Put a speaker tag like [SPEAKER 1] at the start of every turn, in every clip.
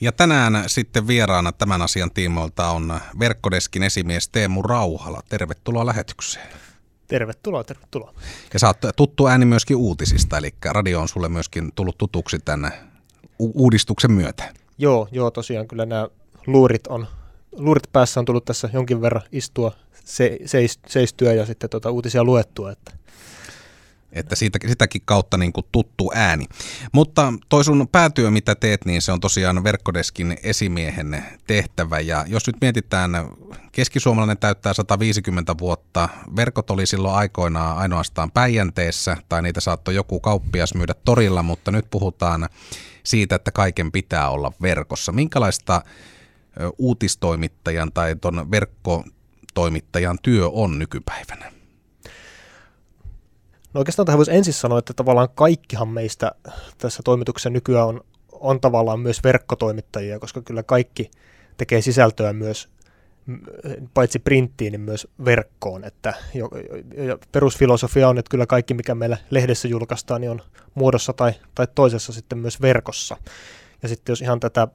[SPEAKER 1] Ja tänään sitten vieraana tämän asian tiimoilta on verkkodeskin esimies Teemu Rauhala. Tervetuloa lähetykseen.
[SPEAKER 2] Tervetuloa, tervetuloa.
[SPEAKER 1] Ja sä oot tuttu ääni myöskin uutisista, eli radio on sulle myöskin tullut tutuksi tänne u- uudistuksen myötä.
[SPEAKER 2] Joo, joo, tosiaan kyllä nämä luurit on, luurit päässä on tullut tässä jonkin verran istua, se, seis, seistyä ja sitten tota uutisia luettua, että
[SPEAKER 1] että siitä, sitäkin kautta niin kuin tuttu ääni. Mutta toi sun päätyö, mitä teet, niin se on tosiaan verkkodeskin esimiehen tehtävä. Ja jos nyt mietitään, keskisuomalainen täyttää 150 vuotta. Verkot oli silloin aikoinaan ainoastaan Päijänteessä, tai niitä saattoi joku kauppias myydä torilla, mutta nyt puhutaan siitä, että kaiken pitää olla verkossa. Minkälaista uutistoimittajan tai ton verkkotoimittajan työ on nykypäivänä?
[SPEAKER 2] No oikeastaan tähän voisi ensin sanoa, että tavallaan kaikkihan meistä tässä toimituksessa nykyään on, on tavallaan myös verkkotoimittajia, koska kyllä kaikki tekee sisältöä myös paitsi printtiin, niin myös verkkoon. Että jo, jo, perusfilosofia on, että kyllä kaikki, mikä meillä lehdessä julkaistaan, niin on muodossa tai, tai toisessa sitten myös verkossa. Ja sitten jos ihan tätä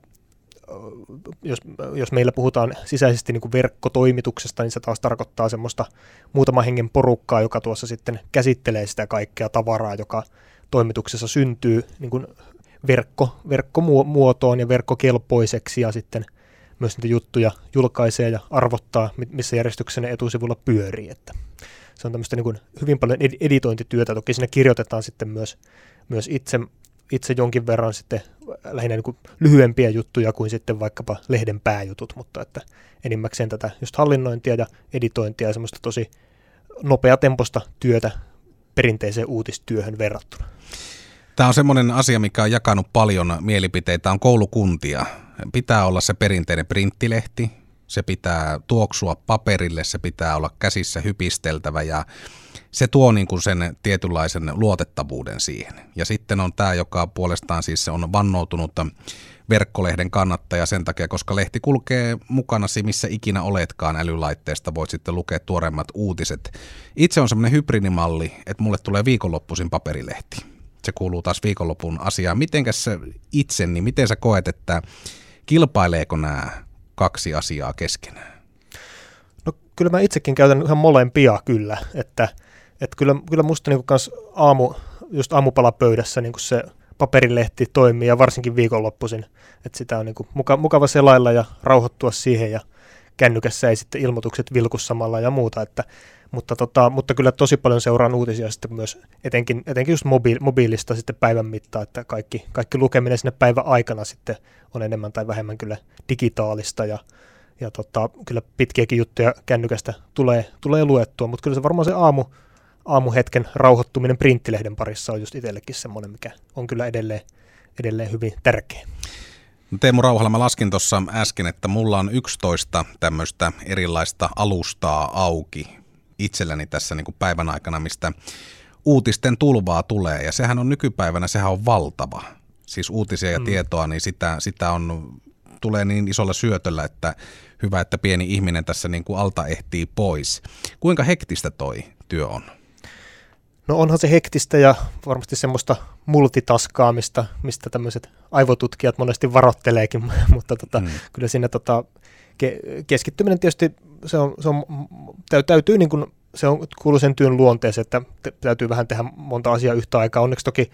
[SPEAKER 2] jos, jos meillä puhutaan sisäisesti niin kuin verkkotoimituksesta, niin se taas tarkoittaa semmoista muutama hengen porukkaa, joka tuossa sitten käsittelee sitä kaikkea tavaraa, joka toimituksessa syntyy niin kuin verkko, verkkomuotoon ja verkkokelpoiseksi ja sitten myös niitä juttuja julkaisee ja arvottaa, missä järjestyksessä ne etusivulla pyörii. Että se on tämmöistä niin hyvin paljon editointityötä. Toki siinä kirjoitetaan sitten myös, myös itse itse jonkin verran sitten lähinnä niin kuin lyhyempiä juttuja kuin sitten vaikkapa lehden pääjutut, mutta että enimmäkseen tätä just hallinnointia ja editointia ja semmoista tosi nopeatempoista työtä perinteiseen uutistyöhön verrattuna.
[SPEAKER 1] Tämä on semmoinen asia, mikä on jakanut paljon mielipiteitä, on koulukuntia. Pitää olla se perinteinen printtilehti, se pitää tuoksua paperille, se pitää olla käsissä hypisteltävä ja se tuo niin kuin sen tietynlaisen luotettavuuden siihen. Ja sitten on tämä, joka puolestaan siis on vannoutunut verkkolehden kannattaja sen takia, koska lehti kulkee mukana missä ikinä oletkaan älylaitteesta, voit sitten lukea tuoreimmat uutiset. Itse on semmoinen hybridimalli, että mulle tulee viikonloppuisin paperilehti. Se kuuluu taas viikonlopun asiaan. Mitenkäs se itse, niin miten sä koet, että kilpaileeko nämä kaksi asiaa keskenään?
[SPEAKER 2] No kyllä mä itsekin käytän ihan molempia kyllä, että – että kyllä, kyllä musta niin kans aamu, just aamupalapöydässä niin se paperilehti toimii ja varsinkin viikonloppuisin. Että sitä on niin muka, mukava selailla ja rauhoittua siihen ja kännykässä ei sitten ilmoitukset vilku samalla ja muuta. Että, mutta, tota, mutta kyllä tosi paljon seuraan uutisia sitten myös etenkin, etenkin just mobiil, mobiilista sitten päivän mittaan, että kaikki, kaikki lukeminen sinne päivän aikana sitten on enemmän tai vähemmän kyllä digitaalista ja, ja tota, kyllä pitkiäkin juttuja kännykästä tulee, tulee luettua, mutta kyllä se varmaan se aamu, aamuhetken rauhoittuminen printtilehden parissa on just itsellekin semmoinen, mikä on kyllä edelleen, edelleen hyvin tärkeä.
[SPEAKER 1] Teemu Rauhala, mä laskin tuossa äsken, että mulla on 11 tämmöistä erilaista alustaa auki itselläni tässä niin kuin päivän aikana, mistä uutisten tulvaa tulee. Ja sehän on nykypäivänä, sehän on valtava. Siis uutisia ja mm. tietoa, niin sitä, sitä on, tulee niin isolla syötöllä, että hyvä, että pieni ihminen tässä niin kuin alta ehtii pois. Kuinka hektistä toi työ on?
[SPEAKER 2] No onhan se hektistä ja varmasti semmoista multitaskaamista, mistä tämmöiset aivotutkijat monesti varotteleekin, mutta tota, mm. kyllä siinä tota, ke- keskittyminen tietysti se on, se on, täytyy niin kuin, se on, kuuluu sen työn luonteeseen, että täytyy vähän tehdä monta asiaa yhtä aikaa. Onneksi toki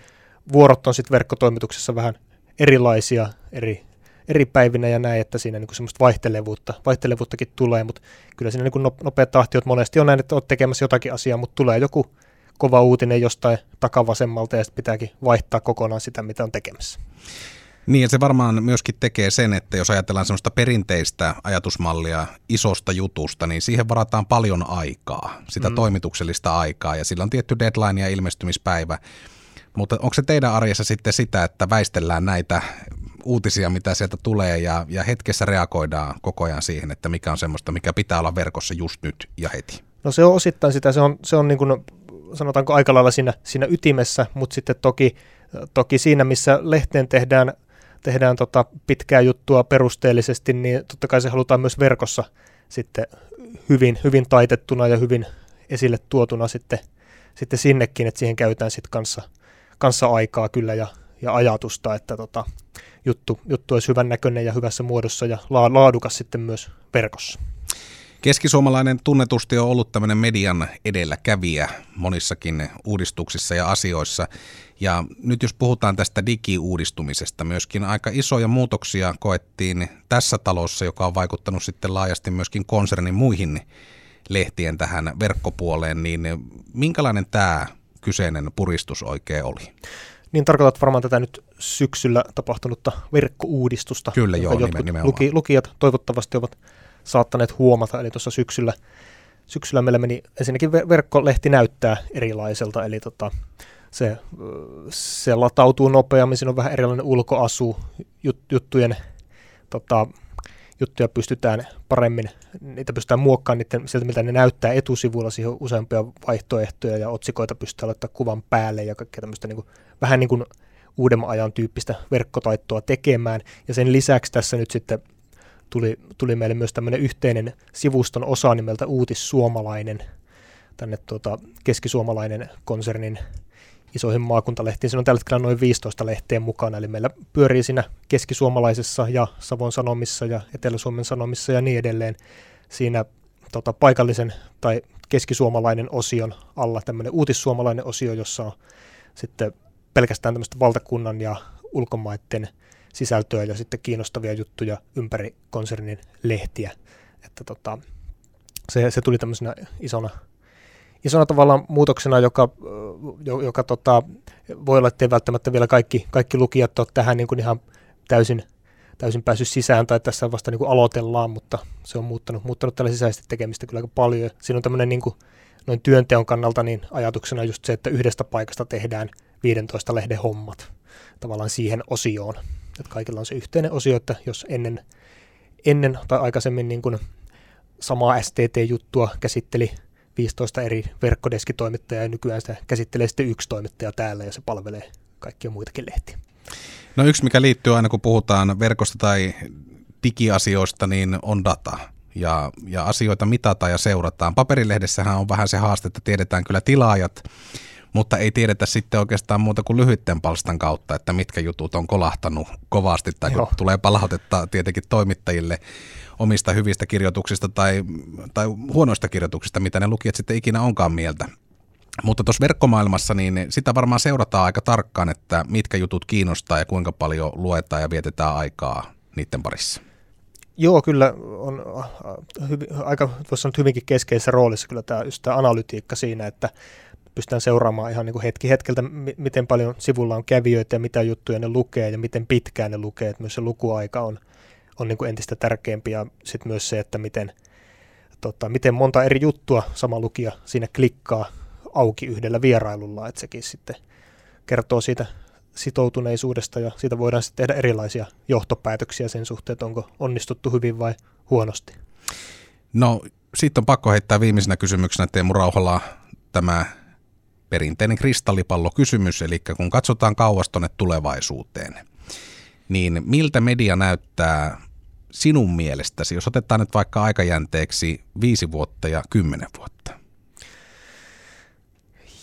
[SPEAKER 2] vuorot on sitten verkkotoimituksessa vähän erilaisia eri, eri päivinä ja näin, että siinä niin semmoista vaihtelevuutta, vaihtelevuuttakin tulee, mutta kyllä siinä niin nopea tahti, että monesti on näin, että olet tekemässä jotakin asiaa, mutta tulee joku kova uutinen jostain takavasemmalta ja sitten pitääkin vaihtaa kokonaan sitä, mitä on tekemässä.
[SPEAKER 1] Niin, ja se varmaan myöskin tekee sen, että jos ajatellaan sellaista perinteistä ajatusmallia isosta jutusta, niin siihen varataan paljon aikaa, sitä mm. toimituksellista aikaa, ja sillä on tietty deadline ja ilmestymispäivä. Mutta onko se teidän arjessa sitten sitä, että väistellään näitä uutisia, mitä sieltä tulee, ja, ja hetkessä reagoidaan koko ajan siihen, että mikä on semmoista, mikä pitää olla verkossa just nyt ja heti?
[SPEAKER 2] No se on osittain sitä, se on, se on niin kuin sanotaanko aika lailla siinä, siinä ytimessä, mutta sitten toki, toki siinä, missä lehteen tehdään, tehdään tota pitkää juttua perusteellisesti, niin totta kai se halutaan myös verkossa sitten hyvin, hyvin taitettuna ja hyvin esille tuotuna sitten, sitten sinnekin, että siihen käytetään sitten kanssa, kanssa aikaa kyllä ja, ja ajatusta, että tota, juttu, juttu olisi hyvän näköinen ja hyvässä muodossa ja laadukas sitten myös verkossa.
[SPEAKER 1] Keskisuomalainen tunnetusti on ollut tämmöinen median edelläkävijä monissakin uudistuksissa ja asioissa. Ja nyt jos puhutaan tästä digiuudistumisesta, myöskin aika isoja muutoksia koettiin tässä talossa, joka on vaikuttanut sitten laajasti myöskin konsernin muihin lehtien tähän verkkopuoleen, niin minkälainen tämä kyseinen puristus oikein oli?
[SPEAKER 2] Niin tarkoitat varmaan tätä nyt syksyllä tapahtunutta verkkouudistusta,
[SPEAKER 1] Kyllä, joo, jotkut
[SPEAKER 2] luki, lukijat toivottavasti ovat saattaneet huomata. Eli tuossa syksyllä, syksyllä meillä meni, ensinnäkin verkkolehti näyttää erilaiselta, eli tota, se, se latautuu nopeammin, siinä on vähän erilainen ulkoasu, jut, juttujen, tota, juttuja pystytään paremmin, niitä pystytään muokkaamaan niiden, sieltä, miltä ne näyttää etusivulla, siihen on useampia vaihtoehtoja ja otsikoita pystytään laittamaan kuvan päälle ja kaikkea tämmöistä niin kuin, vähän niin kuin uudemman ajan tyyppistä verkkotaittoa tekemään. Ja sen lisäksi tässä nyt sitten tuli, tuli meille myös tämmöinen yhteinen sivuston osa nimeltä Uutissuomalainen, tänne tuota, keskisuomalainen konsernin isoihin maakuntalehtiin. Siinä on tällä hetkellä noin 15 lehteä mukana, eli meillä pyörii siinä keskisuomalaisessa ja Savon Sanomissa ja Etelä-Suomen Sanomissa ja niin edelleen siinä tota, paikallisen tai keskisuomalainen osion alla tämmöinen uutissuomalainen osio, jossa on sitten pelkästään tämmöistä valtakunnan ja ulkomaiden sisältöä ja sitten kiinnostavia juttuja ympäri konsernin lehtiä. Että tota, se, se tuli tämmöisenä isona, isona tavallaan muutoksena, joka, joka tota, voi olla, että ei välttämättä vielä kaikki, kaikki lukijat ole tähän niin kuin ihan täysin, täysin päässyt sisään tai tässä vasta niin kuin aloitellaan, mutta se on muuttanut, muuttanut tällä sisäisesti tekemistä kyllä aika paljon. Siinä on tämmöinen niin kuin, noin työnteon kannalta niin ajatuksena just se, että yhdestä paikasta tehdään 15 lehden hommat tavallaan siihen osioon. Että kaikilla on se yhteinen osio, että jos ennen, ennen tai aikaisemmin niin kuin samaa STT-juttua käsitteli 15 eri verkkodeskitoimittajaa ja nykyään sitä käsittelee sitten yksi toimittaja täällä ja se palvelee kaikkia muitakin lehtiä.
[SPEAKER 1] No yksi, mikä liittyy aina kun puhutaan verkosta tai digiasioista, niin on data. Ja, ja asioita mitataan ja seurataan. Paperilehdessähän on vähän se haaste, että tiedetään kyllä tilaajat, mutta ei tiedetä sitten oikeastaan muuta kuin lyhytten palstan kautta, että mitkä jutut on kolahtanut kovasti tai kun tulee palautetta tietenkin toimittajille omista hyvistä kirjoituksista tai, tai huonoista kirjoituksista, mitä ne lukijat sitten ikinä onkaan mieltä. Mutta tuossa verkkomaailmassa niin sitä varmaan seurataan aika tarkkaan, että mitkä jutut kiinnostaa ja kuinka paljon luetaan ja vietetään aikaa niiden parissa.
[SPEAKER 2] Joo, kyllä on äh, hyvin, aika, voisi sanoa, hyvinkin keskeisessä roolissa kyllä tämä, just tämä analytiikka siinä, että pystytään seuraamaan ihan niin kuin hetki hetkeltä, miten paljon sivulla on kävijöitä ja mitä juttuja ne lukee ja miten pitkään ne lukee, että myös se lukuaika on, on niin kuin entistä tärkeämpi ja sitten myös se, että miten, tota, miten monta eri juttua sama lukija siinä klikkaa auki yhdellä vierailulla, että sekin sitten kertoo siitä sitoutuneisuudesta ja siitä voidaan sitten tehdä erilaisia johtopäätöksiä sen suhteen, että onko onnistuttu hyvin vai huonosti.
[SPEAKER 1] No sitten on pakko heittää viimeisenä kysymyksenä Teemu Rauhala tämä perinteinen kristallipallokysymys, eli kun katsotaan kauas tuonne tulevaisuuteen, niin miltä media näyttää sinun mielestäsi, jos otetaan nyt vaikka aikajänteeksi viisi vuotta ja kymmenen vuotta?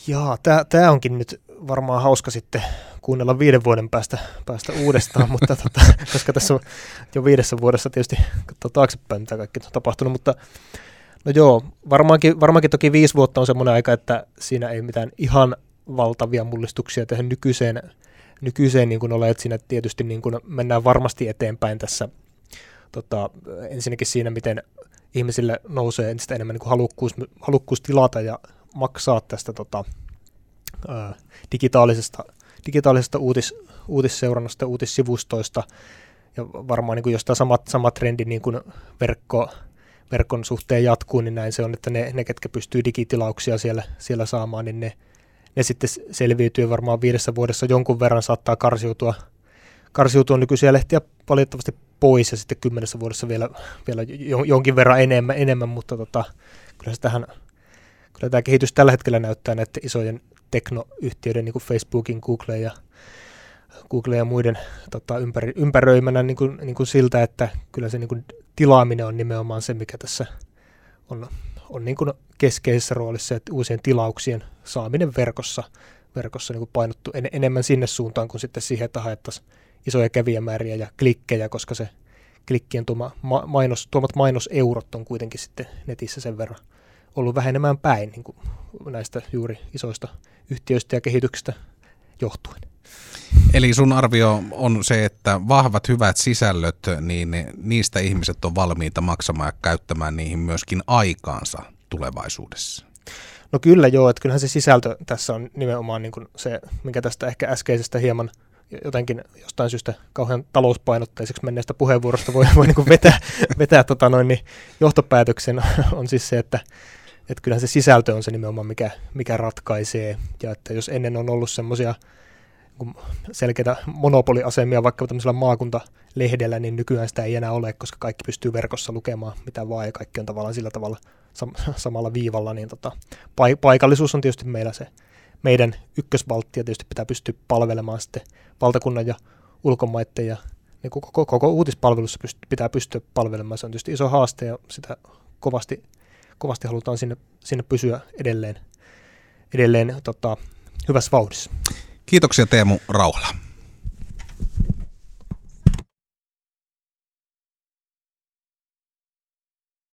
[SPEAKER 2] Jaa, tämä onkin nyt varmaan hauska sitten kuunnella viiden vuoden päästä, päästä uudestaan, mutta tota, koska tässä on jo viidessä vuodessa tietysti taaksepäin, mitä kaikki on tapahtunut, mutta No joo, varmaankin, varmaankin toki viisi vuotta on semmoinen aika, että siinä ei mitään ihan valtavia mullistuksia tehdä nykyiseen, nykyiseen niin kuin ole, että siinä tietysti niin kuin mennään varmasti eteenpäin tässä tota, ensinnäkin siinä, miten ihmisille nousee entistä enemmän niin kuin halukkuus, halukkuus tilata ja maksaa tästä tota, ää, digitaalisesta, digitaalisesta uutis, uutisseurannasta ja uutissivustoista. Ja varmaan niin kuin jos tämä sama, sama trendi niin kuin verkko, verkon suhteen jatkuu, niin näin se on, että ne, ne ketkä pystyy digitilauksia siellä, siellä saamaan, niin ne, ne sitten selviytyy varmaan viidessä vuodessa. Jonkun verran saattaa karsiutua, karsiutua nykyisiä lehtiä valitettavasti pois ja sitten kymmenessä vuodessa vielä, vielä jonkin verran enemmän, enemmän mutta tota, kyllä, se tähän, kyllä tämä kehitys tällä hetkellä näyttää näiden isojen teknoyhtiöiden, niin kuin Facebookin, Google ja Google ja muiden tota, ympäröimänä niin kuin, niin kuin siltä, että kyllä se niin kuin tilaaminen on nimenomaan se, mikä tässä on, on niin kuin keskeisessä roolissa, että uusien tilauksien saaminen verkossa, verkossa niin kuin painottu en, enemmän sinne suuntaan kuin sitten siihen, että haettaisiin isoja kävijämääriä ja klikkejä, koska se klikkien tuoma mainos, tuomat mainoseurot on kuitenkin sitten netissä sen verran ollut vähenemään päin niin kuin näistä juuri isoista yhtiöistä ja kehityksestä johtuen.
[SPEAKER 1] Eli sun arvio on se, että vahvat hyvät sisällöt, niin niistä ihmiset on valmiita maksamaan ja käyttämään niihin myöskin aikaansa tulevaisuudessa.
[SPEAKER 2] No kyllä joo, että kyllähän se sisältö tässä on nimenomaan niin kuin se, mikä tästä ehkä äskeisestä hieman jotenkin jostain syystä kauhean talouspainotteiseksi menneestä puheenvuorosta voi, voi niin vetää, vetää tota noin, niin johtopäätöksen on siis se, että, että kyllähän se sisältö on se nimenomaan, mikä, mikä ratkaisee. Ja että jos ennen on ollut semmoisia selkeitä monopoliasemia vaikka tämmöisellä maakuntalehdellä, niin nykyään sitä ei enää ole, koska kaikki pystyy verkossa lukemaan mitä vaan ja kaikki on tavallaan sillä tavalla sam- samalla viivalla, niin tota, paikallisuus on tietysti meillä se meidän ykkösvalttia tietysti pitää pystyä palvelemaan sitten valtakunnan ja ulkomaiden ja niin koko, koko uutispalvelussa pitää pystyä palvelemaan. Se on tietysti iso haaste ja sitä kovasti, kovasti halutaan sinne, sinne pysyä edelleen, edelleen tota, hyvässä vauhdissa.
[SPEAKER 1] Kiitoksia Teemu Rauhala.